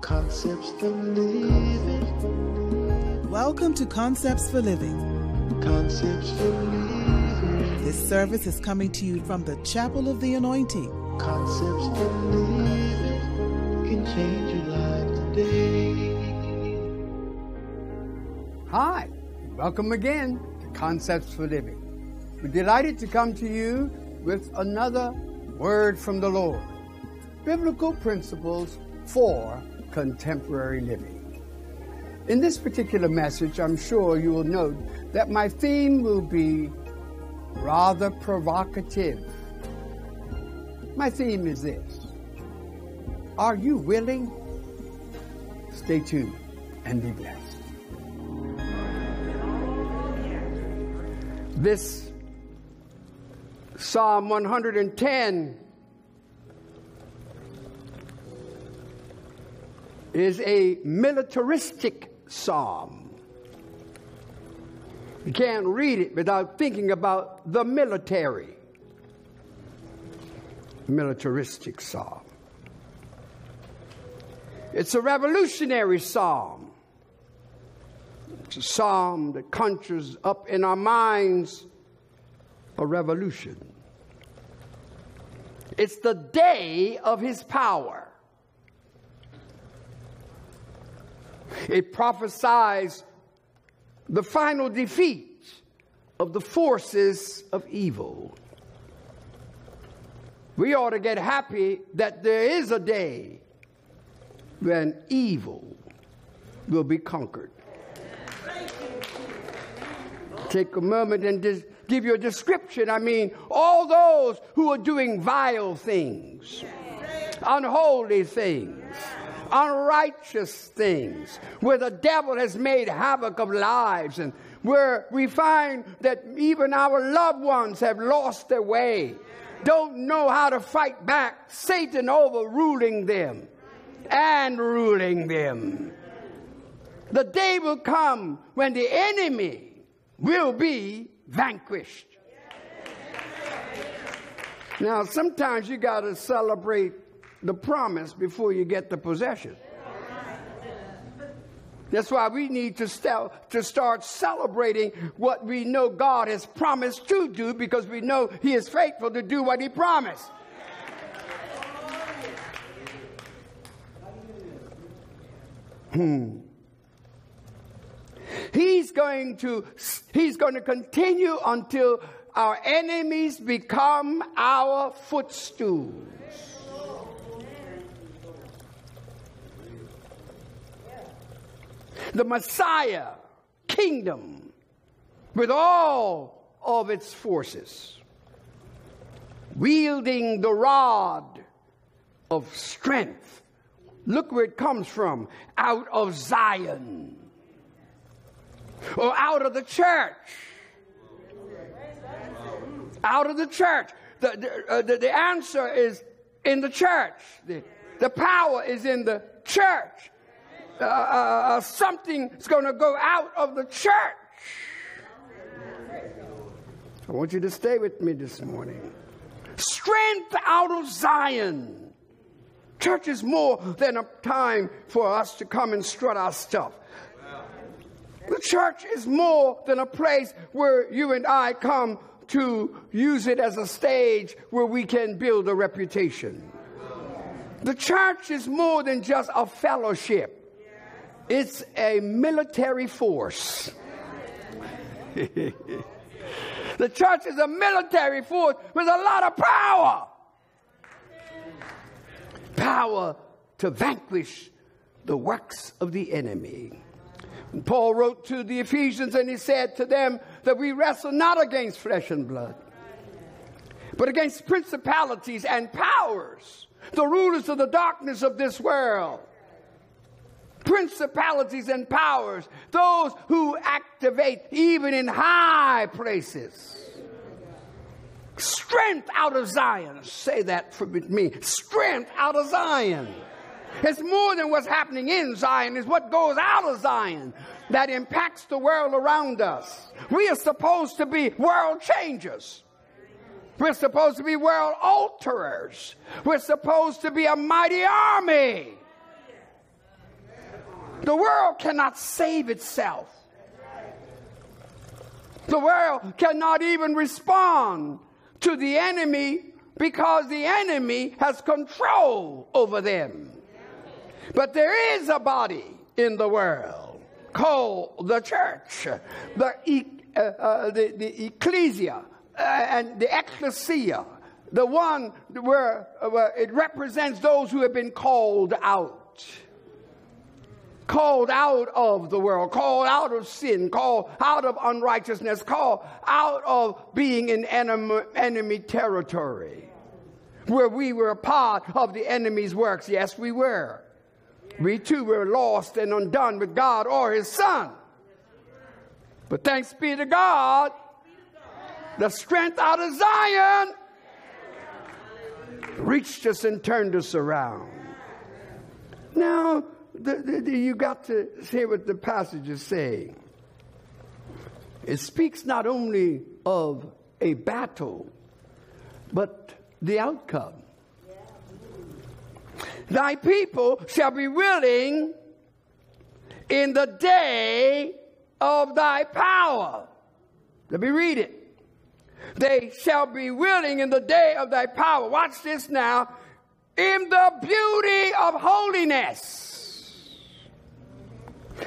Concepts for living. Welcome to Concepts for Living. Concepts for living. This service is coming to you from the Chapel of the Anointing. Concepts for living can change your life today. Hi, welcome again to Concepts for Living. We're delighted to come to you with another word from the Lord biblical principles for contemporary living. In this particular message, I'm sure you will note that my theme will be rather provocative. My theme is this Are you willing? Stay tuned and be blessed. This Psalm 110 is a militaristic psalm. You can't read it without thinking about the military. Militaristic psalm. It's a revolutionary psalm. It's a psalm that conjures up in our minds a revolution. It's the day of his power. It prophesies the final defeat of the forces of evil. We ought to get happy that there is a day when evil will be conquered. Take a moment and just give you a description. I mean, all those who are doing vile things, unholy things unrighteous things, where the devil has made havoc of lives, and where we find that even our loved ones have lost their way, don't know how to fight back, Satan overruling them and ruling them. The day will come when the enemy will be vanquished. Now, sometimes you got to celebrate the promise before you get the possession. That's why we need to, st- to start celebrating what we know God has promised to do because we know He is faithful to do what He promised. Hmm. He's going to he's going to continue until our enemies become our footstool. The Messiah kingdom with all of its forces, wielding the rod of strength. Look where it comes from out of Zion or out of the church. Out of the church. The, the, uh, the, the answer is in the church. The, the power is in the church. Uh, uh, uh, something is going to go out of the church. I want you to stay with me this morning. Strength out of Zion. Church is more than a time for us to come and strut our stuff. The church is more than a place where you and I come to use it as a stage where we can build a reputation. The church is more than just a fellowship. It's a military force. the church is a military force with a lot of power. Power to vanquish the works of the enemy. And Paul wrote to the Ephesians and he said to them that we wrestle not against flesh and blood, but against principalities and powers, the rulers of the darkness of this world principalities and powers, those who activate even in high places. Strength out of Zion. Say that for me. Strength out of Zion. It's more than what's happening in Zion, it's what goes out of Zion that impacts the world around us. We are supposed to be world changers. We're supposed to be world alterers. We're supposed to be a mighty army The world cannot save itself. The world cannot even respond to the enemy because the enemy has control over them. But there is a body in the world called the church, the, uh, uh, the, the ecclesia, uh, and the ecclesia, the one where, where it represents those who have been called out called out of the world, called out of sin, called out of unrighteousness, called out of being in enemy, territory, where we were a part of the enemy's works. Yes, we were. We too were lost and undone with God or His Son. But thanks be to God, the strength out of Zion reached us and turned us around. Now, the, the, you got to hear what the passage is saying. It speaks not only of a battle, but the outcome. Thy people shall be willing in the day of thy power. Let me read it. They shall be willing in the day of thy power. Watch this now. In the beauty of holiness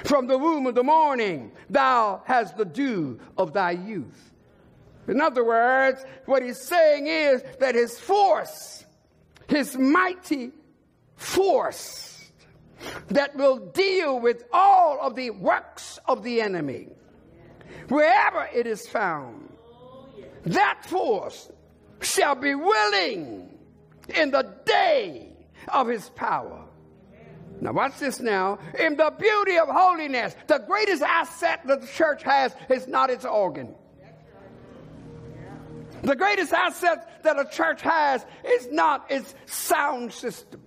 from the womb of the morning, thou hast the dew of thy youth. In other words, what he's saying is that his force, his mighty force, that will deal with all of the works of the enemy, wherever it is found, that force shall be willing in the day of his power. Now, watch this now. In the beauty of holiness, the greatest asset that the church has is not its organ. The greatest asset that a church has is not its sound system.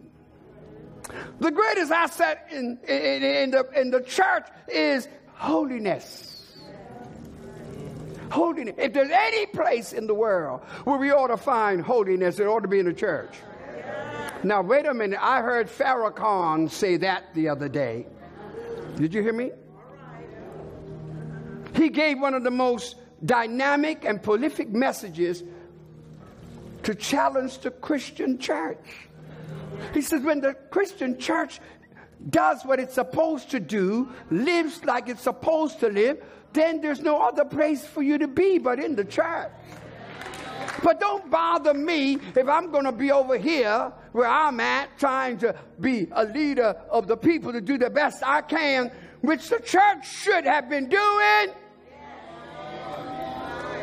The greatest asset in, in, in, the, in the church is holiness. Holiness. If there's any place in the world where we ought to find holiness, it ought to be in the church. Now, wait a minute. I heard Farrakhan say that the other day. Did you hear me? He gave one of the most dynamic and prolific messages to challenge the Christian church. He says, when the Christian church does what it's supposed to do, lives like it's supposed to live, then there's no other place for you to be but in the church. But don't bother me if I'm going to be over here where I'm at trying to be a leader of the people to do the best I can, which the church should have been doing.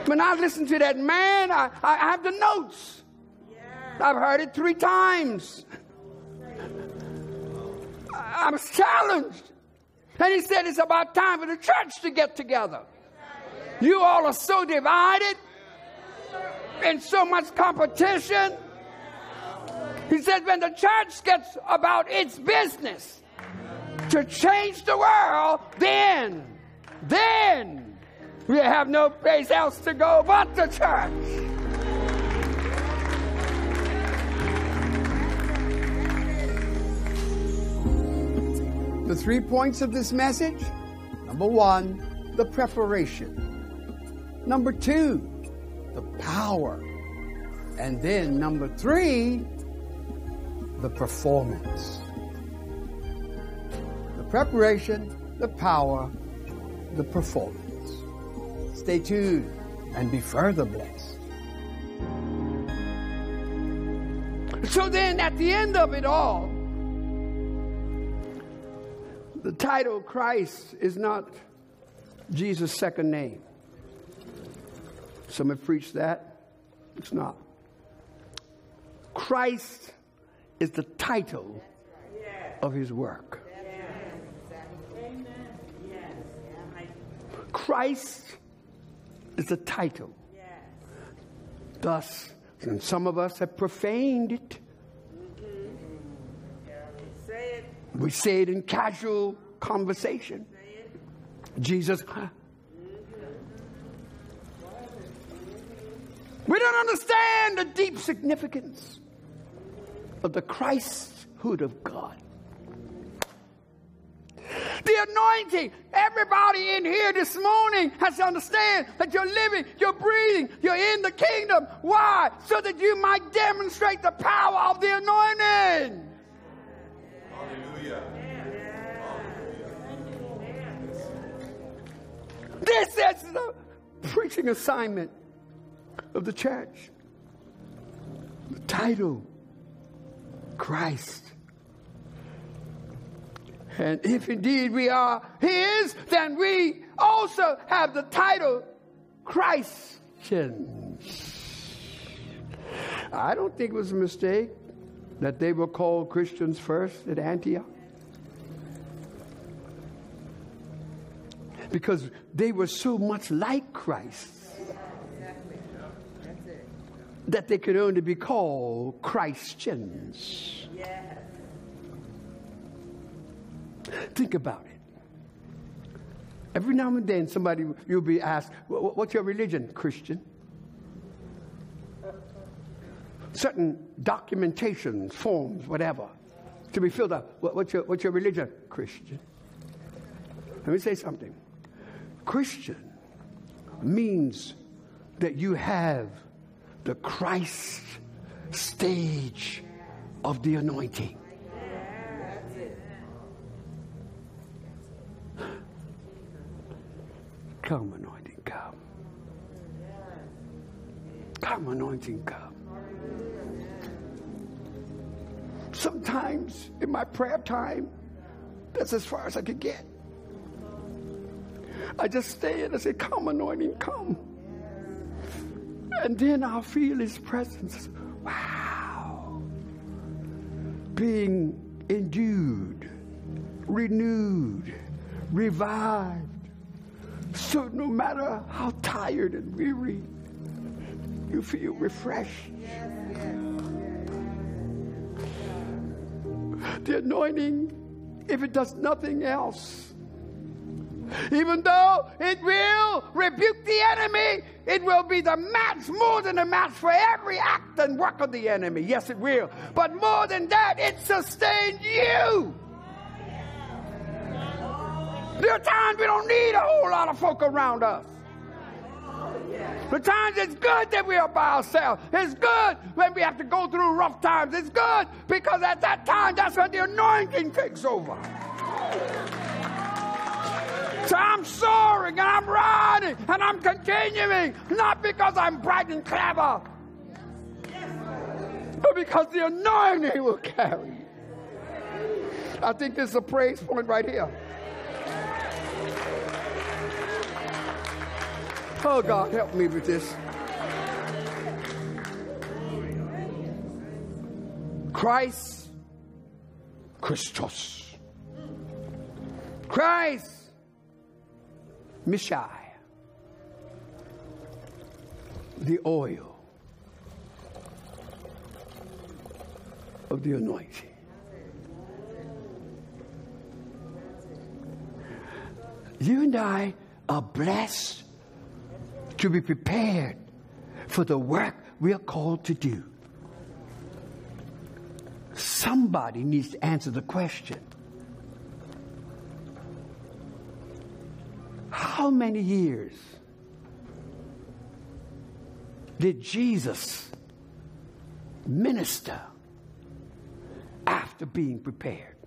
When I listen to that man, I, I have the notes. I've heard it three times. I was challenged. And he said it's about time for the church to get together. You all are so divided and so much competition. He said, when the church gets about its business to change the world, then, then we have no place else to go but the church. The three points of this message number one, the preparation. Number two, the power. And then number three, the performance. The preparation, the power, the performance. Stay tuned and be further blessed. So then, at the end of it all, the title Christ is not Jesus' second name. Some have preached that. It's not. Christ is the title of his work. Christ is the title. Thus, and some of us have profaned it. We say it in casual conversation. Jesus, We don't understand the deep significance of the Christhood of God. The anointing, everybody in here this morning has to understand that you're living, you're breathing, you're in the kingdom. Why? So that you might demonstrate the power of the anointing. Hallelujah. This is the preaching assignment of the church. The title Christ. And if indeed we are His, then we also have the title Christians. I don't think it was a mistake that they were called Christians first at Antioch. Because they were so much like Christ that they could only be called Christians. Yes. Think about it. Every now and then, somebody you'll be asked, "What's your religion?" Christian. Certain documentations, forms, whatever, to be filled out. What's your, what's your religion? Christian. Let me say something. Christian means that you have the Christ stage of the anointing. Come, anointing, come. Come, anointing, come. Sometimes in my prayer time, that's as far as I could get. I just stay and I say, Come, anointing, come. And then I'll feel his presence. Wow. Being endued, renewed, revived. So no matter how tired and weary, you feel refreshed. The anointing, if it does nothing else, even though it will rebuke the enemy, it will be the match, more than a match for every act and work of the enemy. Yes, it will. But more than that, it sustains you. There are times we don't need a whole lot of folk around us. The times it's good that we are by ourselves. It's good when we have to go through rough times. It's good because at that time, that's when the anointing takes over. So I'm soaring and I'm running and I'm continuing, not because I'm bright and clever, but because the anointing will carry. you. I think this is a praise point right here. Oh, God, help me with this. Christ, Christos. Christ, Mishai, the oil of the anointing. You and I are blessed to be prepared for the work we are called to do. Somebody needs to answer the question How many years did Jesus minister after being prepared?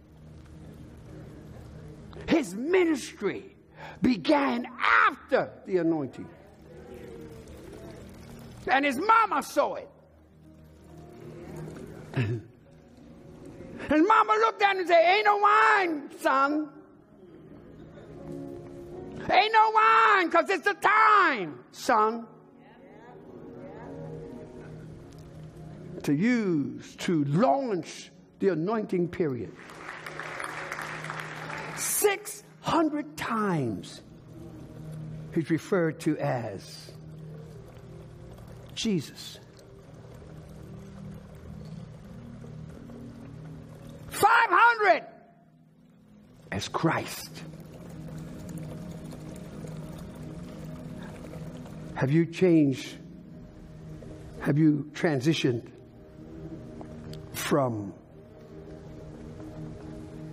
His ministry began after the anointing. And his mama saw it. and mama looked at him and said, Ain't no wine, son. Ain't no wine because it's the time, son. To use to launch the anointing period. 600 times he's referred to as Jesus. 500 as Christ. Have you changed? Have you transitioned from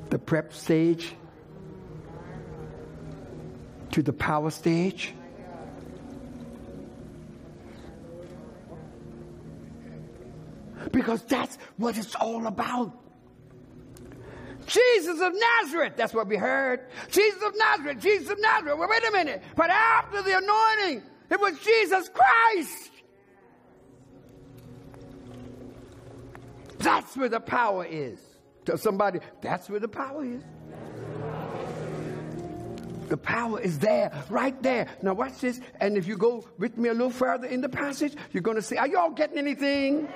the prep stage to the power stage? Because that's what it's all about. Jesus of Nazareth, that's what we heard. Jesus of Nazareth, Jesus of Nazareth. Well, wait a minute. But after the anointing, it was Jesus Christ. That's where the power is. Tell somebody, that's where the power is. The power is there, right there. Now, watch this. And if you go with me a little further in the passage, you're going to see, are y'all getting anything?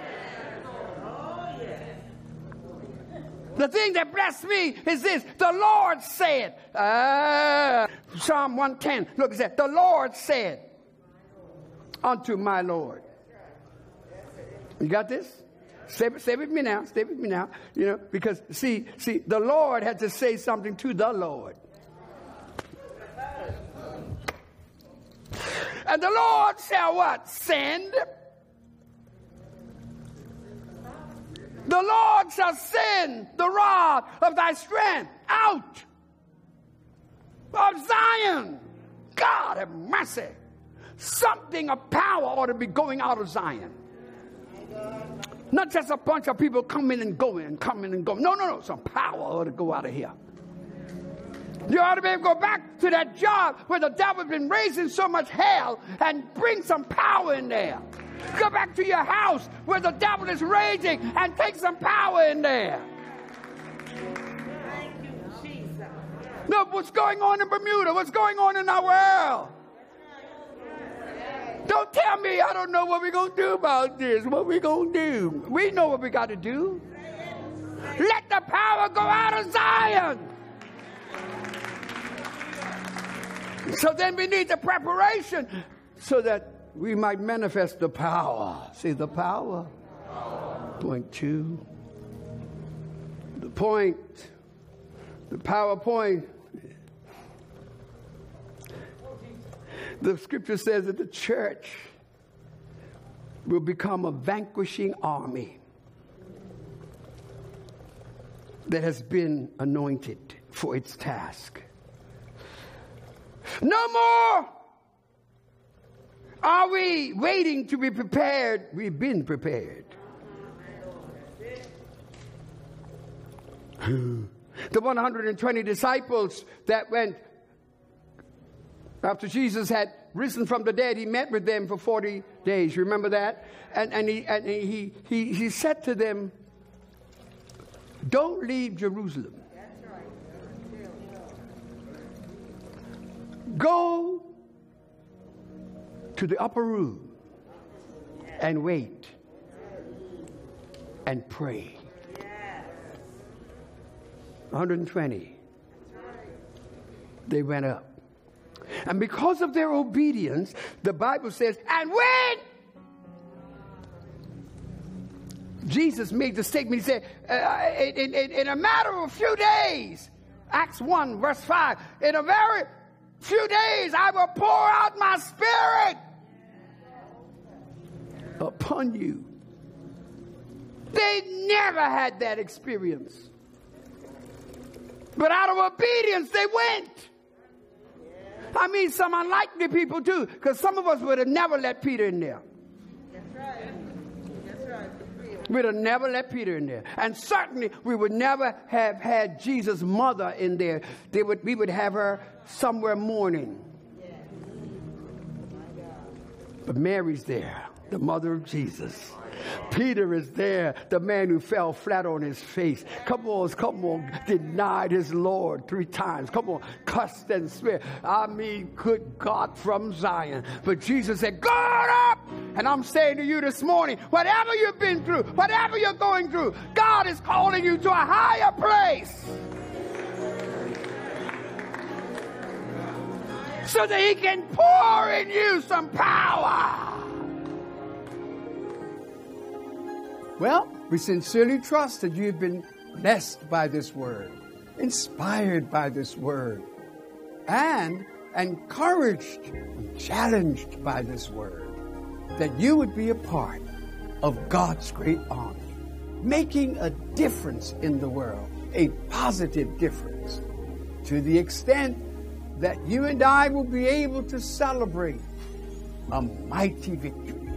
The thing that blessed me is this the Lord said, uh, Psalm 110, look, it said, the Lord said unto my Lord. You got this? Stay, stay with me now. Stay with me now. You know, because see, see, the Lord had to say something to the Lord. And the Lord shall what? Send. The Lord shall send the rod of thy strength out of Zion. God have mercy. Something of power ought to be going out of Zion. Not just a bunch of people coming and going and coming and going. No, no, no. Some power ought to go out of here. You ought to be able to go back to that job where the devil's been raising so much hell and bring some power in there. Go back to your house where the devil is raging and take some power in there. No, what's going on in Bermuda? What's going on in our world? Don't tell me I don't know what we're going to do about this. What we going to do? We know what we got to do. Let the power go out of Zion. So then we need the preparation so that we might manifest the power. See the power? Point two. The point, the PowerPoint. The scripture says that the church will become a vanquishing army that has been anointed for its task. No more are we waiting to be prepared. We've been prepared. the 120 disciples that went after Jesus had risen from the dead, he met with them for 40 days. Remember that? And, and, he, and he, he, he said to them, Don't leave Jerusalem. Go to the upper room and wait and pray. 120. They went up. And because of their obedience, the Bible says, and when Jesus made the statement, he said, uh, in, in, in a matter of a few days, Acts 1, verse 5, in a very few days I will pour out my spirit upon you. They never had that experience. But out of obedience, they went. I mean, some unlikely people too, because some of us would have never let Peter in there. That's right. That's right. We'd have never let Peter in there. And certainly we would never have had Jesus' mother in there. They would, we would have her somewhere mourning. But Mary's there, the mother of Jesus. Peter is there, the man who fell flat on his face. Come on, come on, denied his Lord three times. Come on, cussed and swear. I mean, good God from Zion. But Jesus said, God up! And I'm saying to you this morning, whatever you've been through, whatever you're going through, God is calling you to a higher place. So that he can pour in you some power. Well, we sincerely trust that you've been blessed by this word, inspired by this word, and encouraged, and challenged by this word, that you would be a part of God's great army, making a difference in the world, a positive difference, to the extent that you and I will be able to celebrate a mighty victory.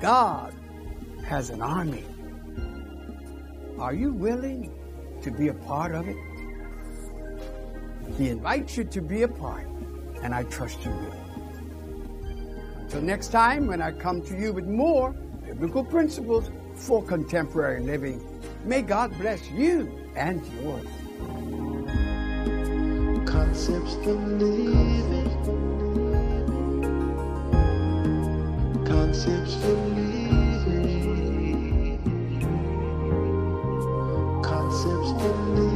God has an army. Are you willing to be a part of it? He invites you to be a part, and I trust you will. Until next time, when I come to you with more biblical principles for contemporary living, may God bless you and yours. Concepts for living. Concepts for living. Thank you.